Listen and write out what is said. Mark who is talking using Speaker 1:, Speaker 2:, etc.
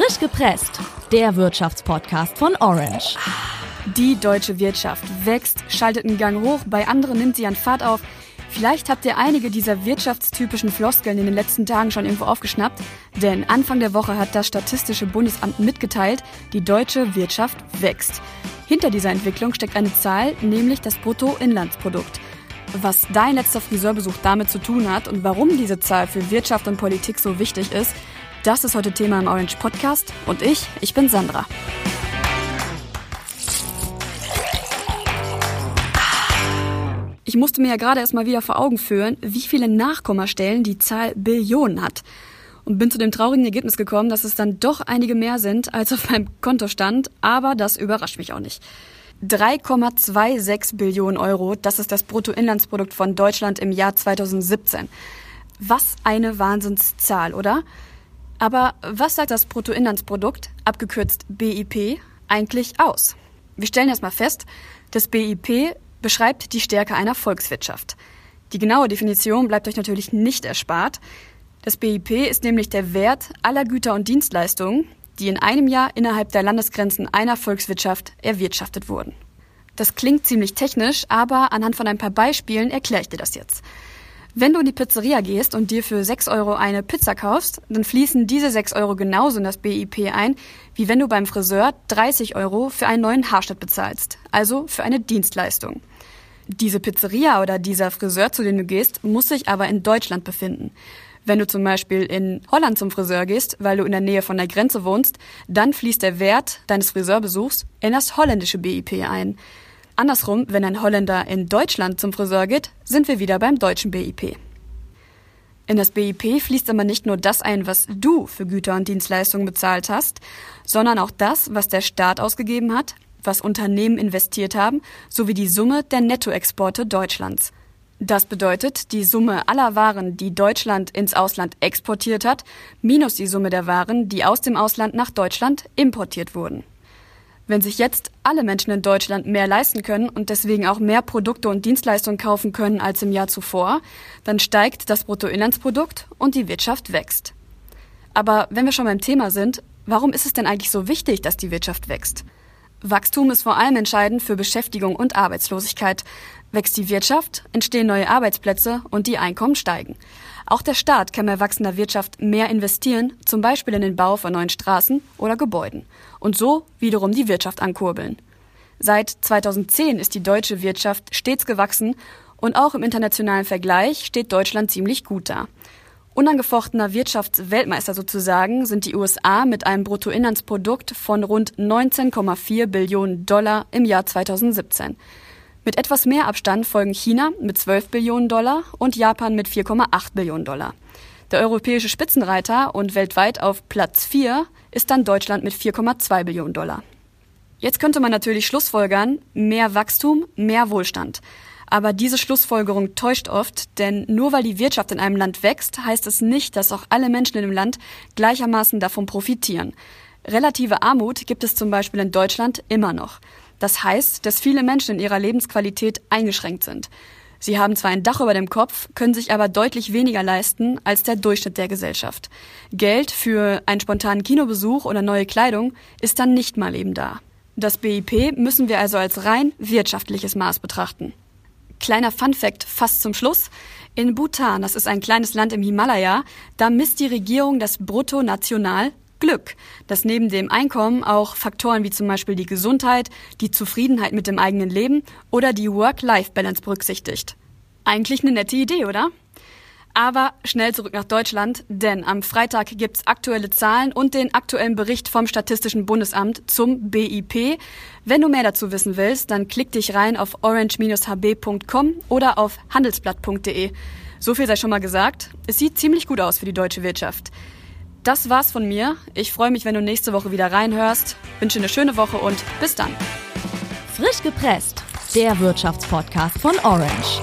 Speaker 1: Frisch gepresst, der Wirtschaftspodcast von Orange.
Speaker 2: Die deutsche Wirtschaft wächst, schaltet einen Gang hoch, bei anderen nimmt sie an Fahrt auf. Vielleicht habt ihr einige dieser wirtschaftstypischen Floskeln in den letzten Tagen schon irgendwo aufgeschnappt, denn Anfang der Woche hat das Statistische Bundesamt mitgeteilt, die deutsche Wirtschaft wächst. Hinter dieser Entwicklung steckt eine Zahl, nämlich das Bruttoinlandsprodukt. Was dein letzter Friseurbesuch damit zu tun hat und warum diese Zahl für Wirtschaft und Politik so wichtig ist, das ist heute Thema im Orange Podcast und ich, ich bin Sandra. Ich musste mir ja gerade erst mal wieder vor Augen führen, wie viele Nachkommastellen die Zahl Billionen hat. Und bin zu dem traurigen Ergebnis gekommen, dass es dann doch einige mehr sind, als auf meinem Konto stand, aber das überrascht mich auch nicht. 3,26 Billionen Euro, das ist das Bruttoinlandsprodukt von Deutschland im Jahr 2017. Was eine Wahnsinnszahl, oder? Aber was sagt das Bruttoinlandsprodukt, abgekürzt BIP, eigentlich aus? Wir stellen erstmal fest, das BIP beschreibt die Stärke einer Volkswirtschaft. Die genaue Definition bleibt euch natürlich nicht erspart. Das BIP ist nämlich der Wert aller Güter und Dienstleistungen, die in einem Jahr innerhalb der Landesgrenzen einer Volkswirtschaft erwirtschaftet wurden. Das klingt ziemlich technisch, aber anhand von ein paar Beispielen erkläre ich dir das jetzt. Wenn du in die Pizzeria gehst und dir für 6 Euro eine Pizza kaufst, dann fließen diese 6 Euro genauso in das BIP ein, wie wenn du beim Friseur 30 Euro für einen neuen Haarschnitt bezahlst, also für eine Dienstleistung. Diese Pizzeria oder dieser Friseur, zu dem du gehst, muss sich aber in Deutschland befinden. Wenn du zum Beispiel in Holland zum Friseur gehst, weil du in der Nähe von der Grenze wohnst, dann fließt der Wert deines Friseurbesuchs in das holländische BIP ein. Andersrum, wenn ein Holländer in Deutschland zum Friseur geht, sind wir wieder beim deutschen BIP. In das BIP fließt aber nicht nur das ein, was du für Güter und Dienstleistungen bezahlt hast, sondern auch das, was der Staat ausgegeben hat, was Unternehmen investiert haben, sowie die Summe der Nettoexporte Deutschlands. Das bedeutet die Summe aller Waren, die Deutschland ins Ausland exportiert hat, minus die Summe der Waren, die aus dem Ausland nach Deutschland importiert wurden. Wenn sich jetzt alle Menschen in Deutschland mehr leisten können und deswegen auch mehr Produkte und Dienstleistungen kaufen können als im Jahr zuvor, dann steigt das Bruttoinlandsprodukt und die Wirtschaft wächst. Aber wenn wir schon beim Thema sind, warum ist es denn eigentlich so wichtig, dass die Wirtschaft wächst? Wachstum ist vor allem entscheidend für Beschäftigung und Arbeitslosigkeit. Wächst die Wirtschaft, entstehen neue Arbeitsplätze und die Einkommen steigen. Auch der Staat kann bei wachsender Wirtschaft mehr investieren, zum Beispiel in den Bau von neuen Straßen oder Gebäuden. Und so wiederum die Wirtschaft ankurbeln. Seit 2010 ist die deutsche Wirtschaft stets gewachsen und auch im internationalen Vergleich steht Deutschland ziemlich gut da. Unangefochtener Wirtschaftsweltmeister sozusagen sind die USA mit einem Bruttoinlandsprodukt von rund 19,4 Billionen Dollar im Jahr 2017. Mit etwas mehr Abstand folgen China mit 12 Billionen Dollar und Japan mit 4,8 Billionen Dollar. Der europäische Spitzenreiter und weltweit auf Platz 4 ist dann Deutschland mit 4,2 Billionen Dollar. Jetzt könnte man natürlich schlussfolgern, mehr Wachstum, mehr Wohlstand. Aber diese Schlussfolgerung täuscht oft, denn nur weil die Wirtschaft in einem Land wächst, heißt es nicht, dass auch alle Menschen in dem Land gleichermaßen davon profitieren. Relative Armut gibt es zum Beispiel in Deutschland immer noch. Das heißt, dass viele Menschen in ihrer Lebensqualität eingeschränkt sind. Sie haben zwar ein Dach über dem Kopf, können sich aber deutlich weniger leisten als der Durchschnitt der Gesellschaft. Geld für einen spontanen Kinobesuch oder neue Kleidung ist dann nicht mal eben da. Das BIP müssen wir also als rein wirtschaftliches Maß betrachten. Kleiner Funfact fast zum Schluss. In Bhutan, das ist ein kleines Land im Himalaya, da misst die Regierung das Bruttonational Glück, dass neben dem Einkommen auch Faktoren wie zum Beispiel die Gesundheit, die Zufriedenheit mit dem eigenen Leben oder die Work-Life-Balance berücksichtigt. Eigentlich eine nette Idee, oder? Aber schnell zurück nach Deutschland, denn am Freitag gibt's aktuelle Zahlen und den aktuellen Bericht vom Statistischen Bundesamt zum BIP. Wenn du mehr dazu wissen willst, dann klick dich rein auf orange-hb.com oder auf handelsblatt.de. So viel sei schon mal gesagt. Es sieht ziemlich gut aus für die deutsche Wirtschaft. Das war's von mir. Ich freue mich, wenn du nächste Woche wieder reinhörst. Wünsche eine schöne Woche und bis dann.
Speaker 1: Frisch gepresst, der Wirtschaftspodcast von Orange.